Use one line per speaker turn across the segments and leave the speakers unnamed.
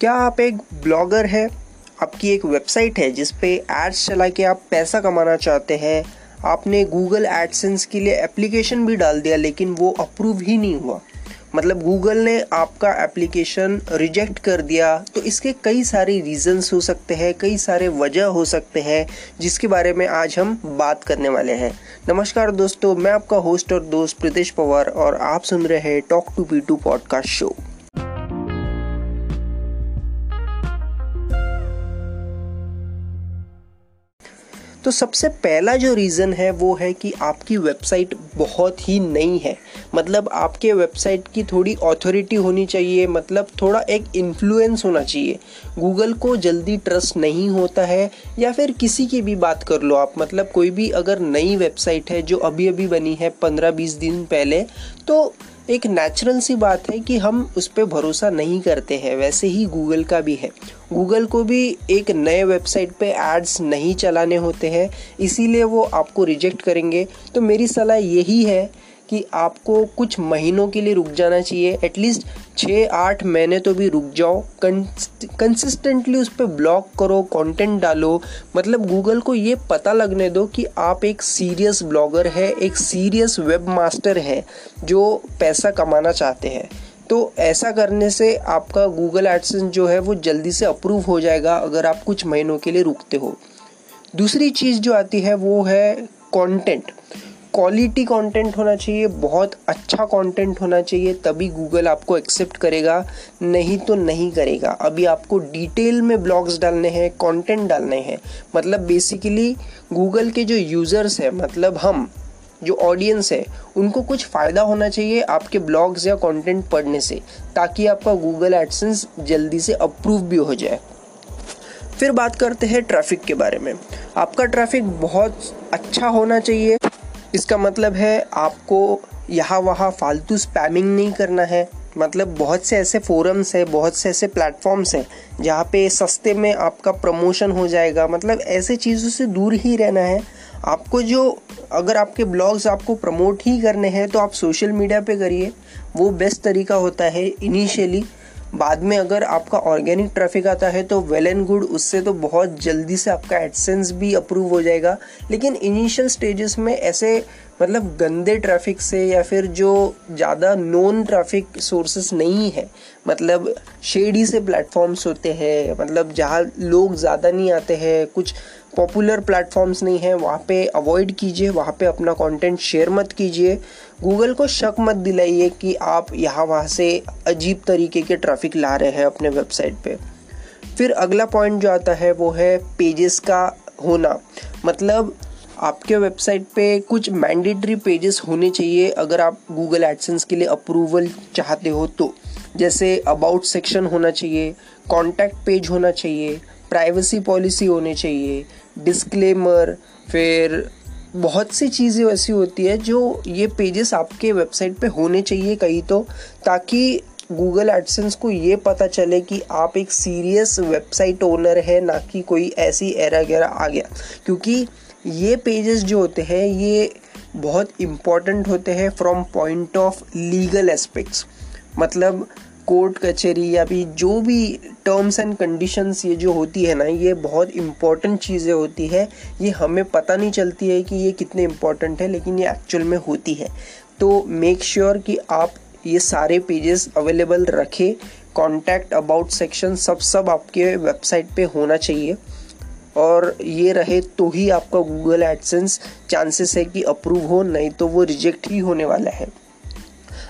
क्या आप एक ब्लॉगर है? आपकी एक वेबसाइट है जिस पे एड्स चला के आप पैसा कमाना चाहते हैं। आपने गूगल एडसेंस के लिए एप्लीकेशन भी डाल दिया, लेकिन वो अप्रूव ही नहीं हुआ। मतलब गूगल ने आपका एप्लीकेशन रिजेक्ट कर दिया। तो इसके कई सारे रीजंस हो सकते हैं, कई सारे वजह हो सकते हैं, जिसके बारे में आज हम बात करने वाले हैं। नमस्कार दोस्तों, मैं आपका होस्ट और दोस्त प्रीतेश पवार और आप सुन रहे हैं talk to P two podcast show तो सबसे पहला जो रीज़न है वो है कि आपकी वेबसाइट बहुत ही नई है। मतलब आपके वेबसाइट की थोड़ी ऑथोरिटी होनी चाहिए मतलब थोड़ा एक इन्फ्लुएंस होना चाहिए। गूगल को जल्दी ट्रस्ट नहीं होता है, या फिर किसी की भी बात कर लो आप मतलब कोई भी अगर नई वेबसाइट है जो अभी अभी बनी है, पंद्रह बीस दिन पहले तो एक नेचुरल सी बात है कि हम उस पर भरोसा नहीं करते हैं, वैसे ही गूगल का भी है। गूगल को भी एक नए वेबसाइट पे एड्स नहीं चलाने होते हैं, इसीलिए वो आपको रिजेक्ट करेंगे। तो मेरी सलाह यही है कि आपको कुछ महीनों के लिए रुक जाना चाहिए। एटलीस्ट छः आठ महीने तो भी रुक जाओ। कंसिस्टेंटली उस पर ब्लॉग करो कंटेंट डालो। मतलब गूगल को ये पता लगने दो कि आप एक सीरियस ब्लॉगर है, एक सीरियस वेब मास्टर है, जो पैसा कमाना चाहते हैं। तो ऐसा करने से आपका गूगल एडसेंस जो है, वो जल्दी से अप्रूव हो जाएगा अगर आप कुछ महीनों के लिए रुकते हो। दूसरी चीज़ जो आती है, वो है कंटेंट क्वालिटी कंटेंट होना चाहिए, बहुत अच्छा कंटेंट होना चाहिए, तभी गूगल आपको एक्सेप्ट करेगा, नहीं तो नहीं करेगा। अभी आपको डिटेल में ब्लॉग्स डालने हैं कंटेंट डालने हैं। मतलब बेसिकली गूगल के जो यूज़र्स हैं मतलब हम, जो ऑडियंस है, उनको कुछ फ़ायदा होना चाहिए आपके ब्लॉग्स या कंटेंट पढ़ने से, ताकि आपका गूगल एडसेंस जल्दी से अप्रूव भी हो जाए। फिर बात करते हैं ट्रैफ़िक के बारे में। आपका ट्रैफ़िक बहुत अच्छा होना चाहिए। इसका मतलब है आपको यहाँ वहाँ फालतू स्पैमिंग नहीं करना है। मतलब बहुत से ऐसे फोरम्स है, बहुत से ऐसे प्लेटफॉर्म्स हैं, जहाँ पे सस्ते में आपका प्रमोशन हो जाएगा। मतलब ऐसे चीज़ों से दूर ही रहना है। आपको जो, अगर आपके ब्लॉग्स आपको प्रमोट ही करने हैं तो आप सोशल मीडिया पे करिए। वो बेस्ट तरीका होता है इनिशियली बाद में अगर आपका ऑर्गेनिक ट्रैफ़िक आता है तो वेल एंड गुड उससे तो बहुत जल्दी से आपका एडसेंस भी अप्रूव हो जाएगा। लेकिन इनिशियल स्टेजेस में ऐसे मतलब गंदे ट्रैफ़िक से या फिर जो ज़्यादा नॉन ट्रैफ़िक सोर्सेस नहीं है मतलब शेडी से प्लेटफॉर्म्स होते हैं मतलब जहाँ लोग ज़्यादा नहीं आते हैं, कुछ पॉपुलर प्लेटफॉर्म्स नहीं है, वहाँ पे अवॉइड कीजिए, वहाँ पे अपना कंटेंट शेयर मत कीजिए। गूगल को शक मत दिलाइए कि आप यहाँ वहाँ से अजीब तरीके के ट्रैफ़िक ला रहे हैं अपने वेबसाइट पे। फिर अगला पॉइंट जो आता है वो है पेजेस का होना मतलब आपके वेबसाइट पे कुछ मैंडेटरी पेजेस होने चाहिए, अगर आप गूगल एडसेंस के लिए अप्रूवल चाहते हो तो। जैसे अबाउट सेक्शन होना चाहिए कॉन्टैक्ट पेज होना चाहिए प्राइवेसी पॉलिसी होनी चाहिए डिस्क्लेमर फिर बहुत सी चीज़ें ऐसी होती है जो ये पेजेस आपके वेबसाइट पे होने चाहिए कहीं तो ताकि गूगल एडसेंस को ये पता चले कि आप एक सीरियस वेबसाइट ओनर है, ना कि कोई ऐसी एरा गैरा आ गया। क्योंकि ये पेजेस जो होते हैं, ये बहुत इंपॉर्टेंट होते हैं from point of legal aspects मतलब कोर्ट कचहरी या भी जो भी टर्म्स एंड कंडीशंस ये जो होती है ना, ये बहुत इंपॉर्टेंट चीज़ें होती है। ये हमें पता नहीं चलती है कि ये कितने इंपॉर्टेंट है, लेकिन ये एक्चुअल में होती है। तो मेक श्योर sure कि आप ये सारे पेजेस अवेलेबल रखें। कॉन्टैक्ट अबाउट सेक्शन सब सब आपके वेबसाइट पे होना चाहिए। और ये रहे तो ही आपका गूगल एडसेंस चांसेस है कि अप्रूव हो, नहीं तो वो रिजेक्ट ही होने वाला है।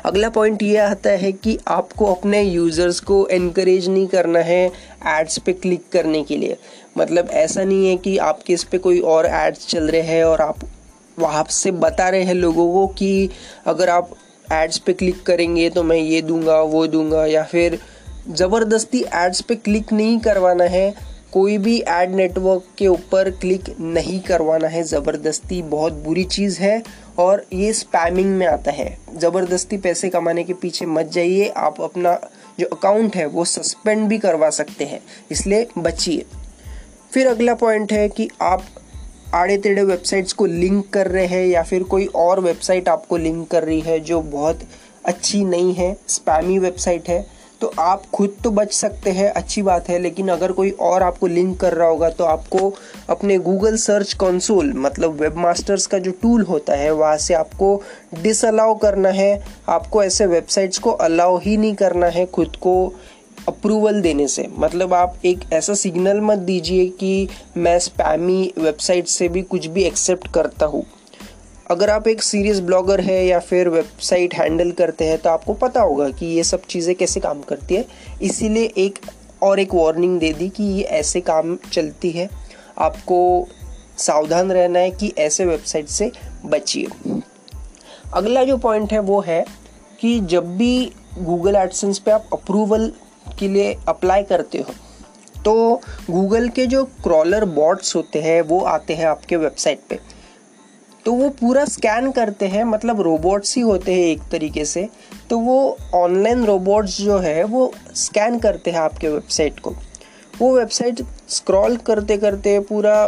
अगला पॉइंट ये आता है कि आपको अपने यूज़र्स को इनक्रेज नहीं करना है एड्स पे क्लिक करने के लिए। मतलब ऐसा नहीं है कि आपके इस पे कोई और एड्स चल रहे हैं और आप वहाँ से बता रहे हैं लोगों को कि अगर आप एड्स पे क्लिक करेंगे तो मैं ये दूँगा, वो दूँगा या फिर ज़बरदस्ती एड्स पे क्लिक नहीं करवाना है कोई भी एड नेटवर्क के ऊपर क्लिक नहीं करवाना है, ज़बरदस्ती बहुत बुरी चीज़ है और ये स्पैमिंग में आता है। ज़बरदस्ती पैसे कमाने के पीछे मत जाइए, आप अपना जो अकाउंट है वो सस्पेंड भी करवा सकते हैं, इसलिए बचिए। फिर अगला पॉइंट है कि आप आड़े टेढ़े वेबसाइट्स को लिंक कर रहे हैं या फिर कोई और वेबसाइट आपको लिंक कर रही है जो बहुत अच्छी नहीं है स्पैमी वेबसाइट है तो आप खुद तो बच सकते हैं, अच्छी बात है, लेकिन अगर कोई और आपको लिंक कर रहा होगा तो आपको अपने गूगल सर्च कंसोल मतलब वेब मास्टर्स का जो टूल होता है, वहाँ से आपको डिसअलाउ करना है। आपको ऐसे वेबसाइट्स को अलाउ ही नहीं करना है खुद को अप्रूवल देने से। मतलब आप एक ऐसा सिग्नल मत दीजिए कि मैं स्पैमी वेबसाइट से भी कुछ भी एक्सेप्ट करता हूँ। अगर आप एक सीरियस ब्लॉगर है या फिर वेबसाइट हैंडल करते हैं तो आपको पता होगा कि ये सब चीज़ें कैसे काम करती है। इसीलिए एक और एक वार्निंग दे दी कि ये ऐसे काम चलती है। आपको सावधान रहना है कि ऐसे वेबसाइट से बचिए। अगला जो पॉइंट है वो है कि जब भी गूगल एडसेंस पे आप अप्रूवल के लिए अप्लाई करते हो तो गूगल के जो क्रॉलर बॉट्स होते हैं, वो आते हैं आपके वेबसाइट पे। तो वो पूरा स्कैन करते हैं मतलब रोबोट्स ही होते हैं एक तरीके से। तो वो ऑनलाइन रोबोट्स जो है, वो स्कैन करते हैं आपके वेबसाइट को। वो वेबसाइट स्क्रॉल करते करते पूरा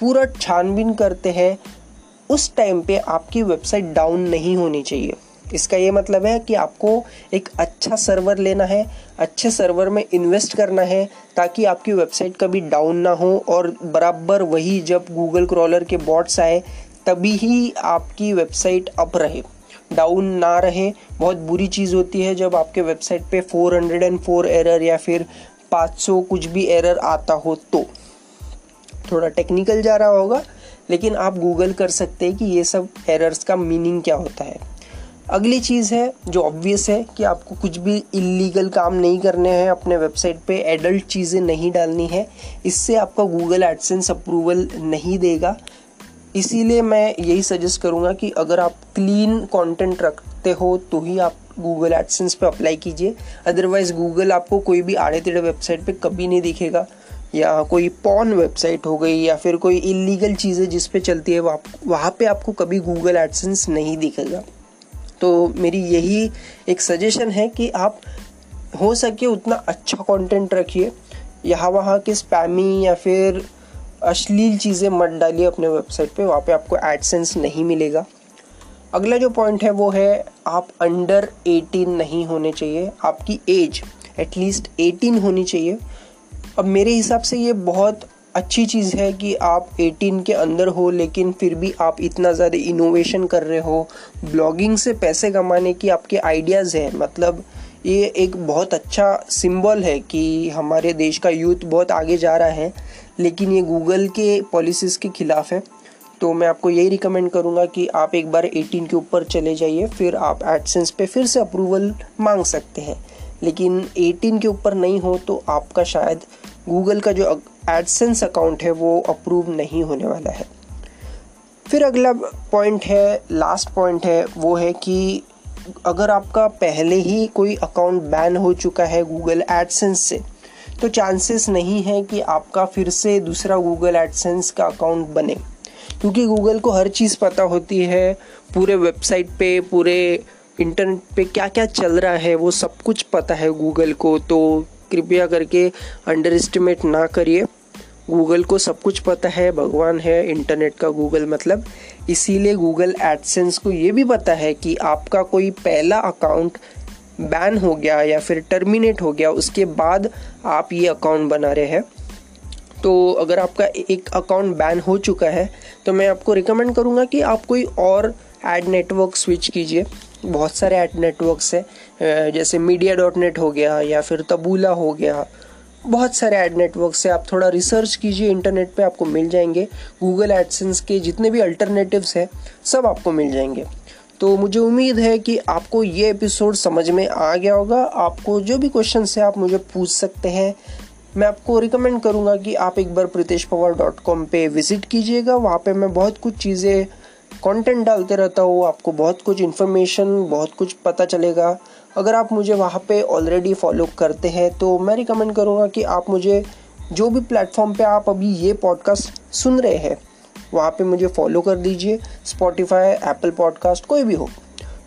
पूरा छानबीन करते हैं। उस टाइम पे आपकी वेबसाइट डाउन नहीं होनी चाहिए। इसका ये मतलब है कि आपको एक अच्छा सर्वर लेना है, अच्छे सर्वर में इन्वेस्ट करना है, ताकि आपकी वेबसाइट कभी डाउन ना हो और बराबर वही जब गूगल क्रॉलर के बॉट्स आए तभी ही आपकी वेबसाइट अप रहे। डाउन ना रहे। बहुत बुरी चीज़ होती है जब आपके वेबसाइट पे 404 एरर या फिर 500 कुछ भी एरर आता हो तो। थोड़ा टेक्निकल जा रहा होगा, लेकिन आप गूगल कर सकते हैं कि ये सब एरर्स का मीनिंग क्या होता है। अगली चीज़ है, जो ऑब्वियस है कि आपको कुछ भी इलीगल काम नहीं करने हैं, अपने वेबसाइट पे एडल्ट चीज़ें नहीं डालनी है, इससे आपका गूगल एडसेंस अप्रूवल नहीं देगा। इसीलिए मैं यही सजेस्ट करूँगा कि अगर आप क्लीन कंटेंट रखते हो तो ही आप गूगल एडसेंस पे अप्लाई कीजिए। अदरवाइज़ गूगल आपको कोई भी आड़े टेढ़े वेबसाइट पे कभी नहीं दिखेगा। या कोई पॉन वेबसाइट हो गई, या फिर कोई इलीगल चीज़ें जिस पे चलती है, वहाँ पे आपको कभी गूगल एडसेंस नहीं दिखेगा। तो मेरी यही एक सजेशन है कि आप हो सके उतना अच्छा कंटेंट रखिए। यहाँ वहाँ के स्पैमी या फिर अश्लील चीज़ें मत डालिए अपने वेबसाइट पे, वहाँ पे आपको एडसेंस नहीं मिलेगा। अगला जो पॉइंट है, वो है, आप अंडर 18 नहीं होने चाहिए। आपकी एज एटलीस्ट 18 होनी चाहिए। अब मेरे हिसाब से ये बहुत अच्छी चीज़ है कि आप 18 के अंदर हो, लेकिन फिर भी आप इतना ज़्यादा इनोवेशन कर रहे हो। ब्लॉगिंग से पैसे कमाने की आपके आइडियाज़ हैं। मतलब ये एक बहुत अच्छा सिंबल है कि हमारे देश का यूथ बहुत आगे जा रहा है। लेकिन ये गूगल के पॉलिसीज़ के ख़िलाफ़ है। तो मैं आपको यही रिकमेंड करूँगा कि आप एक बार 18 के ऊपर चले जाइए, फिर आप एडसेंस पे फिर से अप्रूवल मांग सकते हैं। लेकिन 18 के ऊपर नहीं हो तो आपका शायद गूगल का जो एडसेंस अकाउंट है वो अप्रूव नहीं होने वाला है। फिर अगला पॉइंट है लास्ट पॉइंट है, वो है कि अगर आपका पहले ही कोई अकाउंट बैन हो चुका है गूगल एडसेंस से तो चांसेस नहीं है कि आपका फिर से दूसरा गूगल एडसेंस का अकाउंट बने। क्योंकि गूगल को हर चीज़ पता होती है, पूरे वेबसाइट पे, पूरे इंटरनेट पे क्या क्या चल रहा है, वो सब कुछ पता है गूगल को। तो कृपया करके अंडर एस्टिमेट ना करिए। गूगल को सब कुछ पता है, भगवान है इंटरनेट का गूगल मतलब। इसीलिए गूगल एडसेंस को ये भी पता है कि आपका कोई पहला अकाउंट बैन हो गया या फिर टर्मिनेट हो गया, उसके बाद आप ये अकाउंट बना रहे हैं। तो अगर आपका एक अकाउंट बैन हो चुका है तो मैं आपको रिकमेंड करूँगा कि आप कोई और एड नेटवर्क स्विच कीजिए। बहुत सारे एड नेटवर्क्स हैं जैसे मीडिया डॉट नेट हो गया या फिर तबूला हो गया। बहुत सारे एड नेटवर्क से आप थोड़ा रिसर्च कीजिए इंटरनेट पे आपको मिल जाएँगे। गूगल एडसेंस के जितने भी अल्टरनेटिव्स हैं, सब आपको मिल जाएँगे। तो मुझे उम्मीद है कि आपको ये एपिसोड समझ में आ गया होगा। आपको जो भी क्वेश्चन है, आप मुझे पूछ सकते हैं। मैं आपको रिकमेंड करूँगा कि आप एक बार प्रीतेश पवार डॉट कॉम पर विज़िट कीजिएगा। वहाँ पे मैं बहुत कुछ चीज़ें कंटेंट डालते रहता हूँ। आपको बहुत कुछ इन्फॉर्मेशन बहुत कुछ पता चलेगा। अगर आप मुझे वहाँ पे ऑलरेडी फॉलो करते हैं तो मैं रिकमेंड करूँगा कि आप मुझे जो भी प्लेटफॉर्म पे आप अभी ये पॉडकास्ट सुन रहे हैं वहाँ पे मुझे फॉलो कर दीजिए स्पॉटिफाई एप्पल पॉडकास्ट कोई भी हो।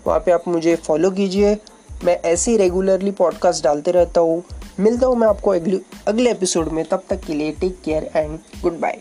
वहाँ पे आप मुझे फॉलो कीजिए। मैं ऐसे ही रेगुलरली पॉडकास्ट डालते रहता हूँ। मिलता हूँ मैं आपको अगले अगले एपिसोड में। तब तक के लिए take care and good bye